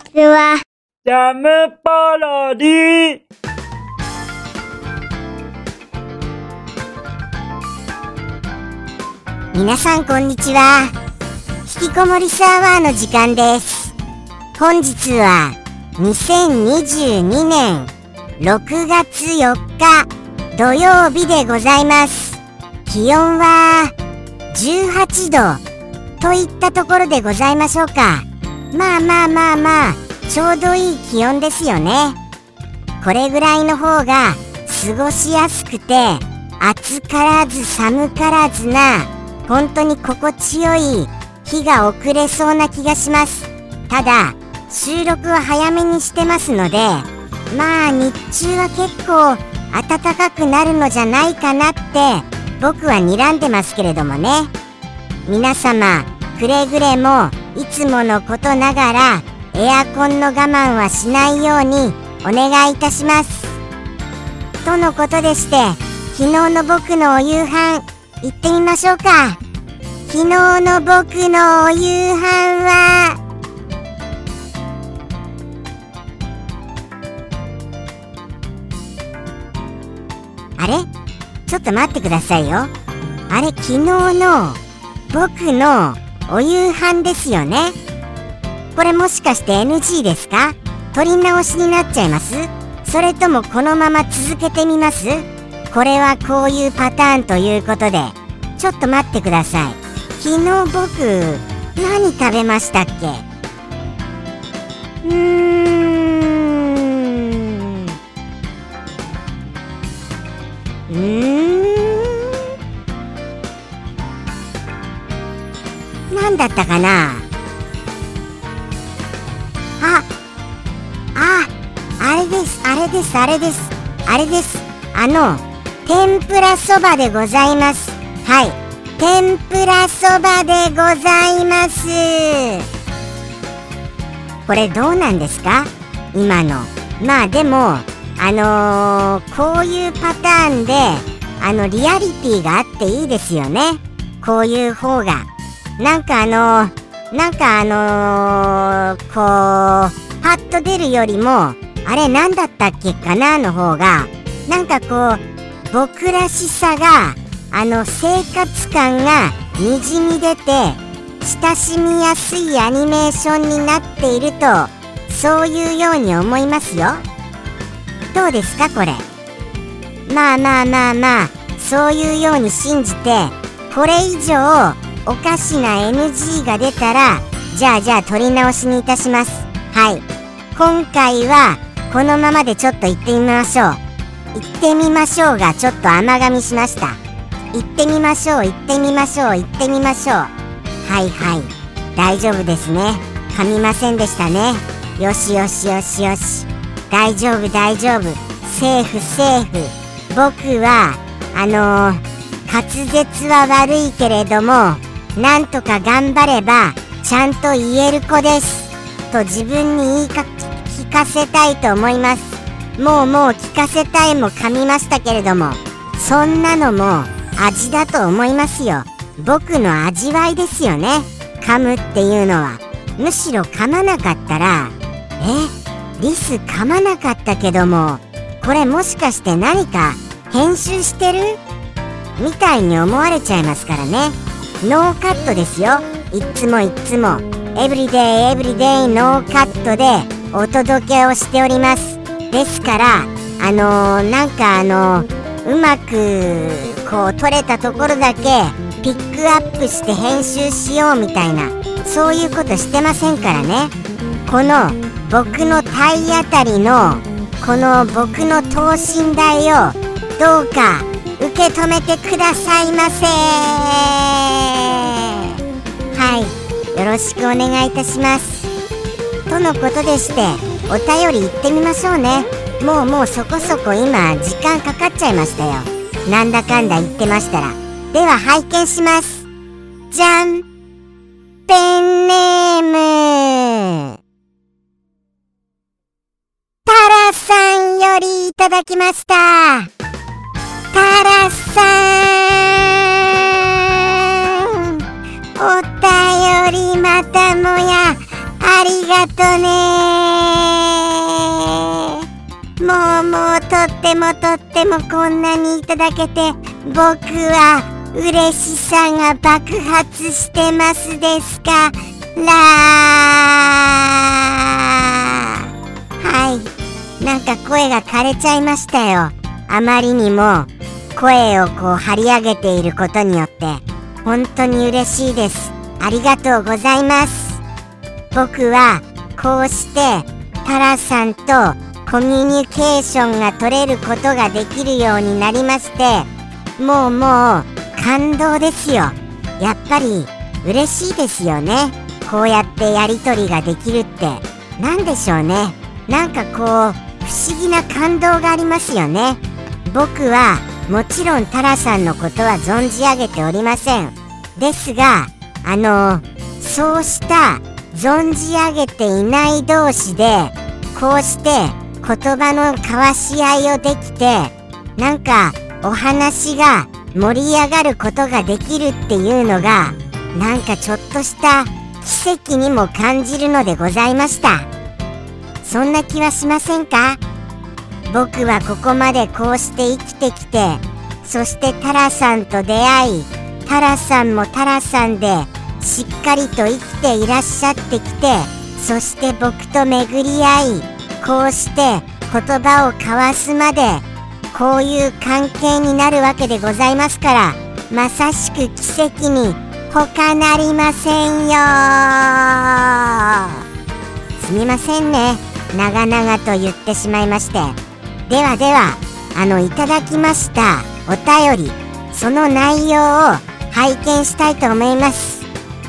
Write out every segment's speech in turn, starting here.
ちは。ジャムパロディ皆さんこんにちは。引きこもりサーバーの時間です。本日は2022年6月4日土曜日でございます。気温は18度といったところでございましょうか。まあまあまあまあ、ちょうどいい気温ですよね。これぐらいの方が過ごしやすくて暑からず寒からずな本当に心地よい日が遅れそうな気がしますただ収録は早めにしてますのでまあ日中は結構暖かくなるのじゃないかなって僕は睨んでますけれどもね皆様くれぐれもいつものことながらエアコンの我慢はしないようにお願いいたします。とのことでして昨日の僕のお夕飯行ってみましょうか。昨日の僕のお夕飯はあれ？ちょっと待ってくださいよ。あれ昨日の僕のお夕飯ですよね。これもしかして NG ですか？取り直しになっちゃいます？それともこのまま続けてみます？これはこういうパターンということで。ちょっと待ってください。昨日僕何食べましたっけ？うーん。うーん。何だったかな？あああれですあれですあれです。あれです。あの天ぷらそばでございます。はい。天ぷらそばでございます。これどうなんですか？今の。まあでもあのーこういうパターンであのリアリティがあっていいですよね。こういう方が。なんかあのーなんかあのーこうパッと出るよりもあれ何だったっけかなの方がなんかこう僕らしさがあの生活感がにじみ出て親しみやすいアニメーションになっているとそういうように思いますよ。どうですかこれ？まあまあまあまあそういうように信じてこれ以上おかしな NG が出たらじゃあじゃあ取り直しにいたします。はい。今回はこのままでちょっと行ってみましょう。行ってみましょうがちょっと甘噛みしました。行ってみましょう行ってみましょう行ってみましょう。はいはい。大丈夫ですね。噛みませんでしたね。よしよしよしよし。大丈夫大丈夫。セーフセーフ。僕はあのー滑舌は悪いけれどもなんとか頑張ればちゃんと言える子です。と自分に言いか聞かせたいと思います。もうもう聞かせたいも噛みましたけれどもそんなのも味だと思いますよ。僕の味わいですよね。噛むっていうのは。むしろ噛まなかったらえ？リス噛まなかったけどもこれもしかして何か編集してる？みたいに思われちゃいますからね。ノーカットですよ。いつもいつも。 everyday everyday ノーカットでお届けをしております。ですからあのー、なんかあのー、うまくこう取れたところだけピックアップして編集しようみたいなそういうことしてませんからね。この僕の体当たりのこの僕の等身大をどうか受け止めてくださいませ。はい。よろしくお願いいたします。とのことでしてお便り行ってみましょうね。もうもうそこそこ今時間かかっちゃいましたよ。なんだかんだ言ってましたら。では拝見します。じゃん。ペンネーム。タラさんよりいただきました。タラさん。お便りまたもやありがとね。もうもうとってもとってもこんなにいただけて僕は嬉しさが爆発してますですか。らはい。なんか声が枯れちゃいましたよ。あまりにも。声をこう張り上げていることによって本当に嬉しいです。ありがとうございます。僕はこうしてタラさんとコミュニケーションが取れることができるようになりましてもうもう感動ですよ。やっぱり嬉しいですよね。こうやってやり取りができるって。何でしょうね。なんかこう不思議な感動がありますよね。僕はもちろんタラさんのことは存じ上げておりません。ですがあのそうした存じ上げていない同士でこうして言葉の交わし合いをできてなんかお話が盛り上がることができるっていうのがなんかちょっとした奇跡にも感じるのでございました。そんな気はしませんか？僕はここまでこうして生きてきてそしてタラさんと出会いタラさんもタラさんでしっかりと生きていらっしゃってきてそして僕と巡り合いこうして言葉を交わすまでこういう関係になるわけでございますからまさしく奇跡に他なりませんよすみませんね。長々と言ってしまいまして。ではではあのいただきましたお便りその内容を拝見したいと思います。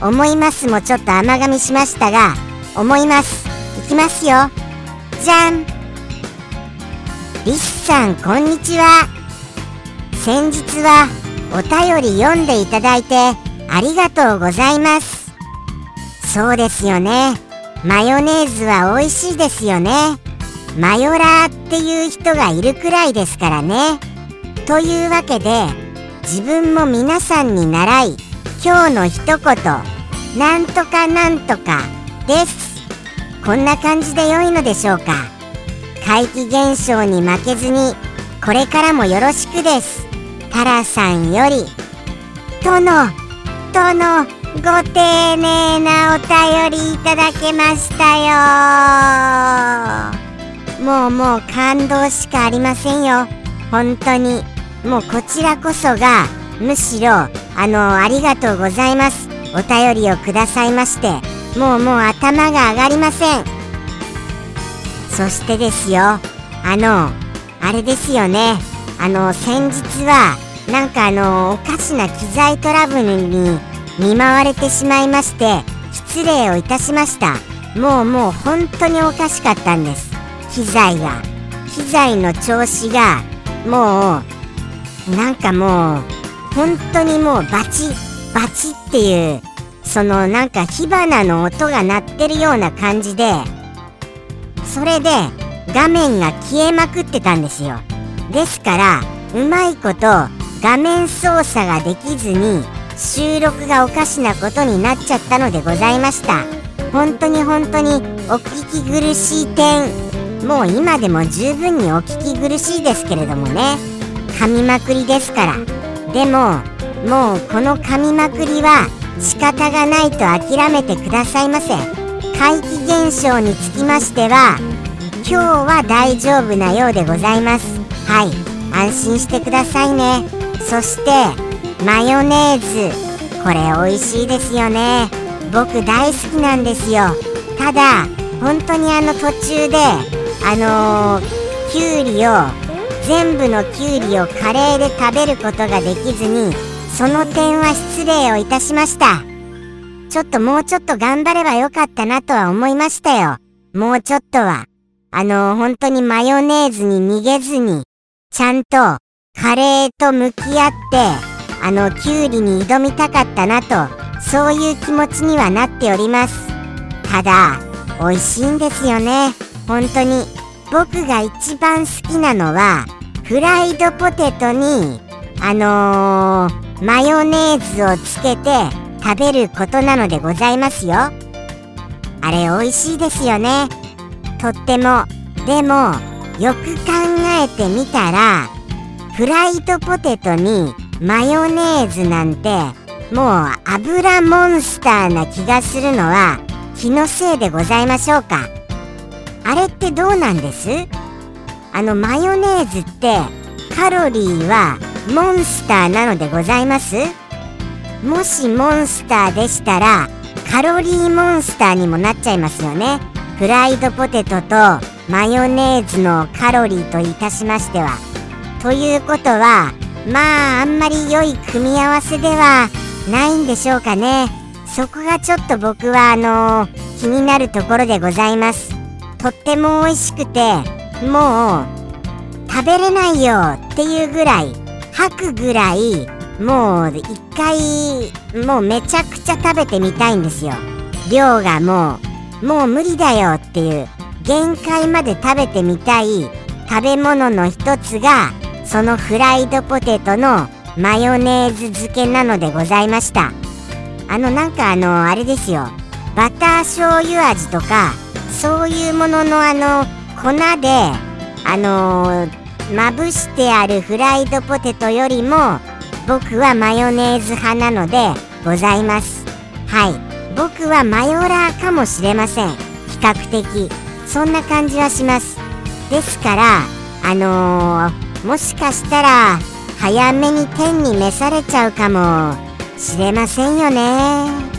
思いますもちょっと甘噛みしましたが思います。いきますよ。じゃん。リスさんこんにちは。先日はお便り読んでいただいてありがとうございます。そうですよね。マヨネーズは美味しいですよね。マヨラーっていう人がいるくらいですからね。というわけで自分も皆さんに習い今日の一言なんとかなんとかです。こんな感じで良いのでしょうか。怪奇現象に負けずにこれからもよろしくです。タラさんより。殿殿ご丁寧なお便りいただけましたよ。もうもう感動しかありませんよ。本当に。もうこちらこそがむしろあのありがとうございます。お便りをくださいましてもうもう頭が上がりません。そしてですよ。あのあれですよね。あの先日はなんかあのおかしな機材トラブルに見舞われてしまいまして失礼をいたしました。もうもう本当におかしかったんです。機材が機材の調子がもうなんかもう本当にもうバチバチっていうそのなんか火花の音が鳴ってるような感じでそれで画面が消えまくってたんですよ。ですからうまいこと画面操作ができずに収録がおかしなことになっちゃったのでございました。本当に本当にお聞き苦しい点もう今でも十分にお聞き苦しいですけれどもね。噛みまくりですから。でももうこの噛みまくりは仕方がないと諦めてくださいませ。怪奇現象につきましては今日は大丈夫なようでございます。はい。安心してくださいね。そしてマヨネーズ。これ美味しいですよね。僕大好きなんですよ。ただ本当にあの途中であのー、きゅうりを全部のきゅうりをカレーで食べることができずにその点は失礼をいたしました。ちょっともうちょっと頑張ればよかったなとは思いましたよ。もうちょっとは。あのー、本当にマヨネーズに逃げずにちゃんとカレーと向き合ってあのキュウリに挑みたかったなとそういう気持ちにはなっております。ただ美味しいんですよね。本当に僕が一番好きなのはフライドポテトにあのー、マヨネーズをつけて食べることなのでございますよ。あれ美味しいですよね。とっても。でもよく考えてみたらフライドポテトにマヨネーズなんてもう油モンスターな気がするのは気のせいでございましょうか。あれってどうなんです？あのマヨネーズってカロリーはモンスターなのでございます？もしモンスターでしたらカロリーモンスターにもなっちゃいますよね。フライドポテトとマヨネーズのカロリーといたしましては。ということはまああんまり良い組み合わせではないんでしょうかね。そこがちょっと僕はあのー、気になるところでございます。とっても美味しくてもう食べれないよっていうぐらい吐くぐらいもう一回もうめちゃくちゃ食べてみたいんですよ。量がもうもう無理だよっていう限界まで食べてみたい食べ物の一つがそのフライドポテトのマヨネーズ漬けなのでございました。あのなんかあのあれですよ。バター醤油味とかそういうもののあの粉であのー、まぶしてあるフライドポテトよりも僕はマヨネーズ派なのでございます。はい。僕はマヨラーかもしれません。比較的。そんな感じはします。ですからあのー、もしかしたら早めに天に召されちゃうかもしれませんよね。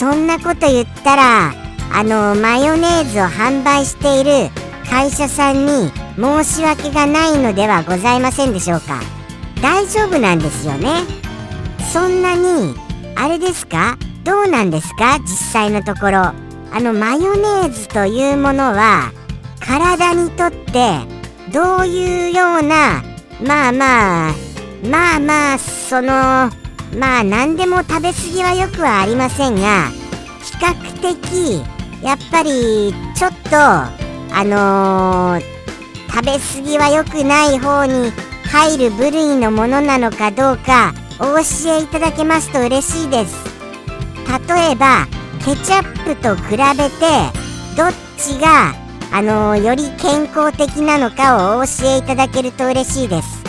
そんなこと言ったらあのマヨネーズを販売している会社さんに申し訳がないのではございませんでしょうか。大丈夫なんですよね。そんなにあれですか？どうなんですか？実際のところ。あのマヨネーズというものは体にとってどういうようなまあまあまあまあそのまあ何でも食べ過ぎはよくはありませんが比較的やっぱりちょっとあのー、食べ過ぎは良くない方に入る部類のものなのかどうかお教えいただけますと嬉しいです。例えばケチャップと比べてどっちがあのー、より健康的なのかをお教えいただけると嬉しいです。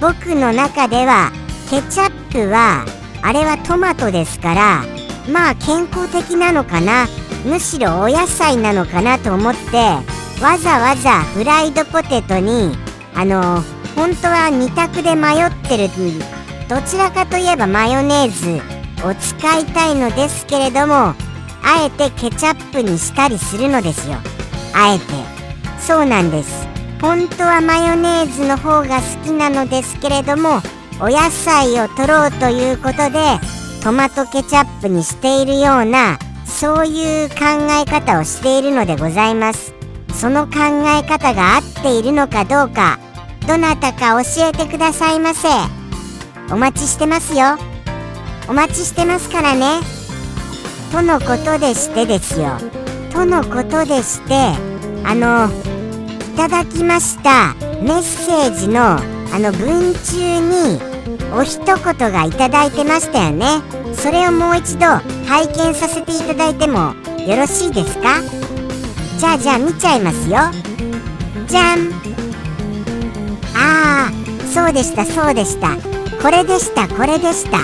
僕の中ではケチャップはあれはトマトですからまあ健康的なのかなむしろお野菜なのかなと思ってわざわざフライドポテトにあの本当は2択で迷ってるどちらかといえばマヨネーズを使いたいのですけれどもあえてケチャップにしたりするのですよ。あえて。そうなんです。本当はマヨネーズの方が好きなのですけれどもお野菜を取ろうということでトマトケチャップにしているようなそういう考え方をしているのでございます。その考え方が合っているのかどうかどなたか教えてくださいませ。お待ちしてますよ。お待ちしてますからね。とのことでしてですよ。とのことでしてあのいただきましたメッセージのあの文中にお一言がいただいてましたよね。それをもう一度拝見させていただいてもよろしいですか？じゃあじゃあ見ちゃいますよ。じゃん。ああそうでしたそうでした。これでしたこれでした。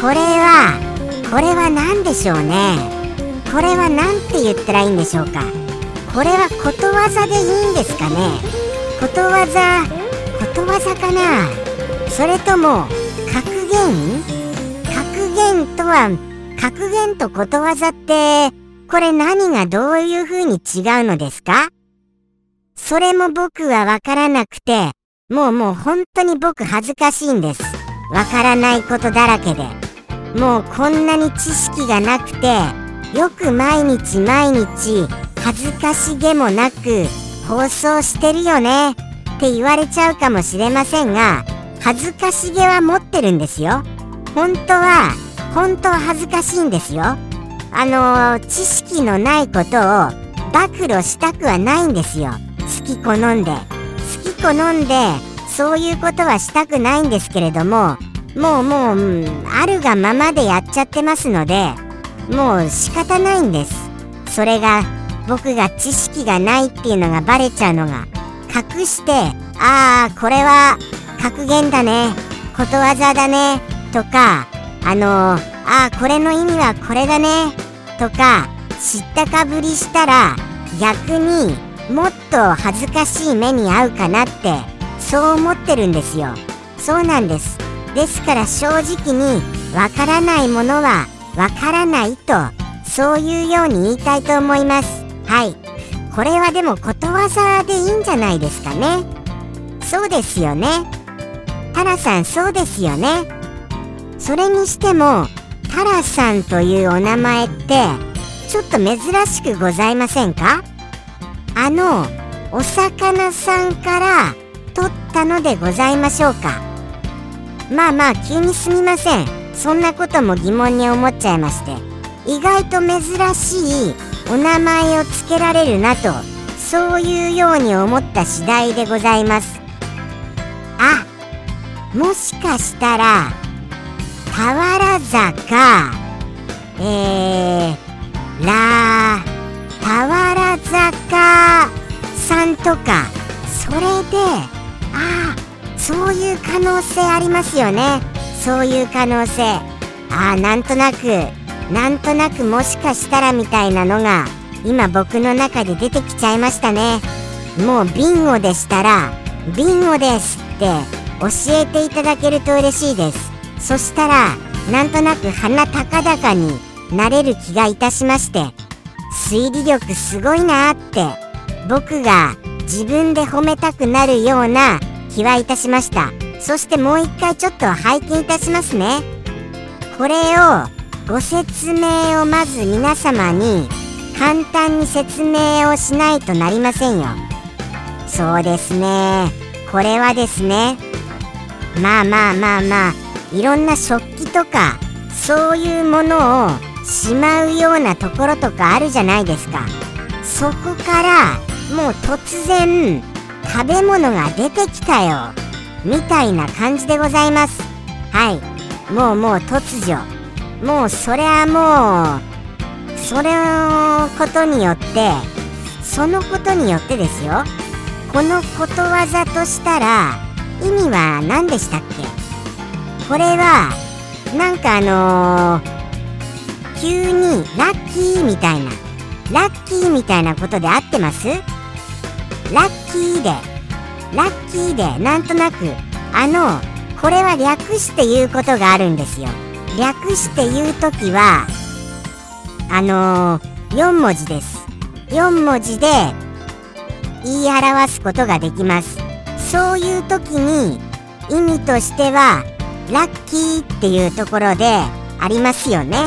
これはこれは何でしょうね？これは何て言ったらいいんでしょうか？これはことわざでいいんですかね？ことわざことわざかな？それとも格言？格言とは格言とことわざってこれ何がどういう風に違うのですか？それも僕はわからなくてもうもう本当に僕恥ずかしいんです。わからないことだらけで。もうこんなに知識がなくてよく毎日毎日恥ずかしげもなく放送してるよねって言われちゃうかもしれませんが恥ずかしげは持ってるんですよ。本当は本当は恥ずかしいんですよ。あのー、知識のないことを暴露したくはないんですよ。好き好んで。好き好んでそういうことはしたくないんですけれどももうもう、うん、あるがままでやっちゃってますのでもう仕方ないんです。それが僕が知識がないっていうのがバレちゃうのが隠してああこれは格言だね。ことわざだね。とかあのー、ああこれの意味はこれだねとか知ったかぶりしたら逆にもっと恥ずかしい目に遭うかなってそう思ってるんですよ。そうなんです。ですから正直にわからないものはわからないとそういうように言いたいと思います。はい。これはでもことわざでいいんじゃないですかね。そうですよね。タラさんそうですよね。それにしてもタラさんというお名前ってちょっと珍しくございませんか？あのお魚さんから取ったのでございましょうか？まあまあ急にすみません。そんなことも疑問に思っちゃいまして。意外と珍しいお名前を付けられるなとそういうように思った次第でございます。もしかしたら俵坂えー、ら俵坂さんとかそれでああそういう可能性ありますよね。そういう可能性。ああなんとなくなんとなくもしかしたらみたいなのが今僕の中で出てきちゃいましたね。もうビンゴでしたらビンゴですって。教えていただけると嬉しいです。そしたらなんとなく鼻高々になれる気がいたしまして推理力すごいなって僕が自分で褒めたくなるような気はいたしました。そしてもう一回ちょっと拝見いたしますね。これをご説明をまず皆様に簡単に説明をしないとなりませんよ。そうですね。これはですねまあまあまあまあいろんな食器とかそういうものをしまうようなところとかあるじゃないですか。そこからもう突然食べ物が出てきたよ。みたいな感じでございます。はい。もうもう突如。もうそれはもうそれのことによってそのことによってですよ。このことわざとしたら意味は何でしたっけ？これはなんかあのー、急にラッキーみたいなラッキーみたいなことで合ってます？ラッキーでラッキーでなんとなくあのこれは略して言うことがあるんですよ。略して言う時はあのー、4文字です。4文字で言い表すことができます。そういう時に意味としてはラッキーっていうところでありますよね。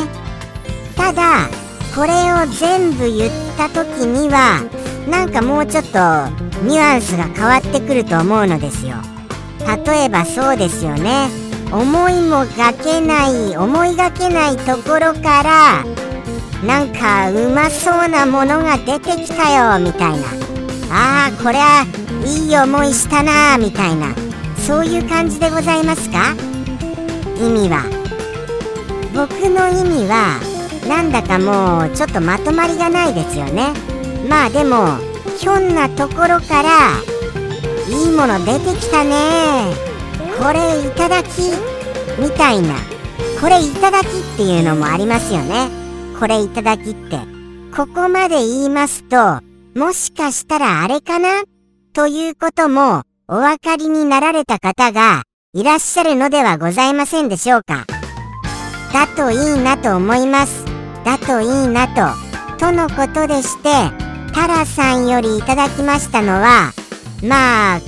ただこれを全部言った時にはなんかもうちょっとニュアンスが変わってくると思うのですよ。例えばそうですよね。思いもがけない思いがけないところからなんかうまそうなものが出てきたよみたいな。あーこりゃいい思いしたなみたいな。そういう感じでございますか？意味は。僕の意味はなんだかもうちょっとまとまりがないですよね。まあでもひょんなところからいいもの出てきたね。これいただきみたいな。これいただきっていうのもありますよね。これいただきって。ここまで言いますともしかしたらあれかな？ということもお分かりになられた方がいらっしゃるのではございませんでしょうか。だといいなと思います。だといいなと。とのことでしてタラさんよりいただきましたのはまあ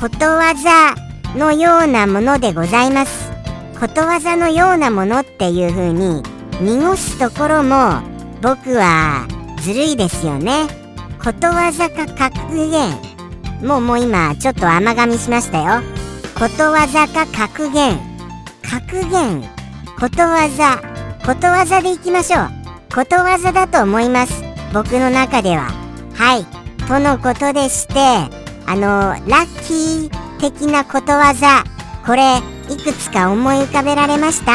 ことわざのようなものでございます。ことわざのようなものっていう風に濁すところも僕はずるいですよね。ことわざか格言。もうもう今ちょっと甘噛みしましたよ。ことわざか格言。格言。ことわざ。ことわざでいきましょう。ことわざだと思います。僕の中では。はい。とのことでしてあのラッキー的なことわざ。これいくつか思い浮かべられました？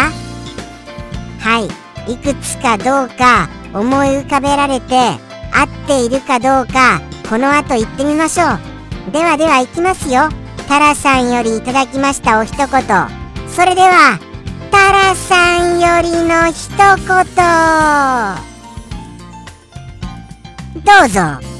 はい。いくつかどうか思い浮かべられて合っているかどうかこの後言ってみましょう。ではでは行きますよ。タラさんよりいただきましたお一言。それではタラさんよりの一言。どうぞ。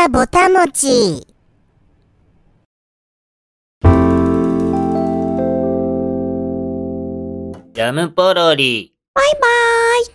棚からぼたもち。ジャムポロリ。バイバーイ。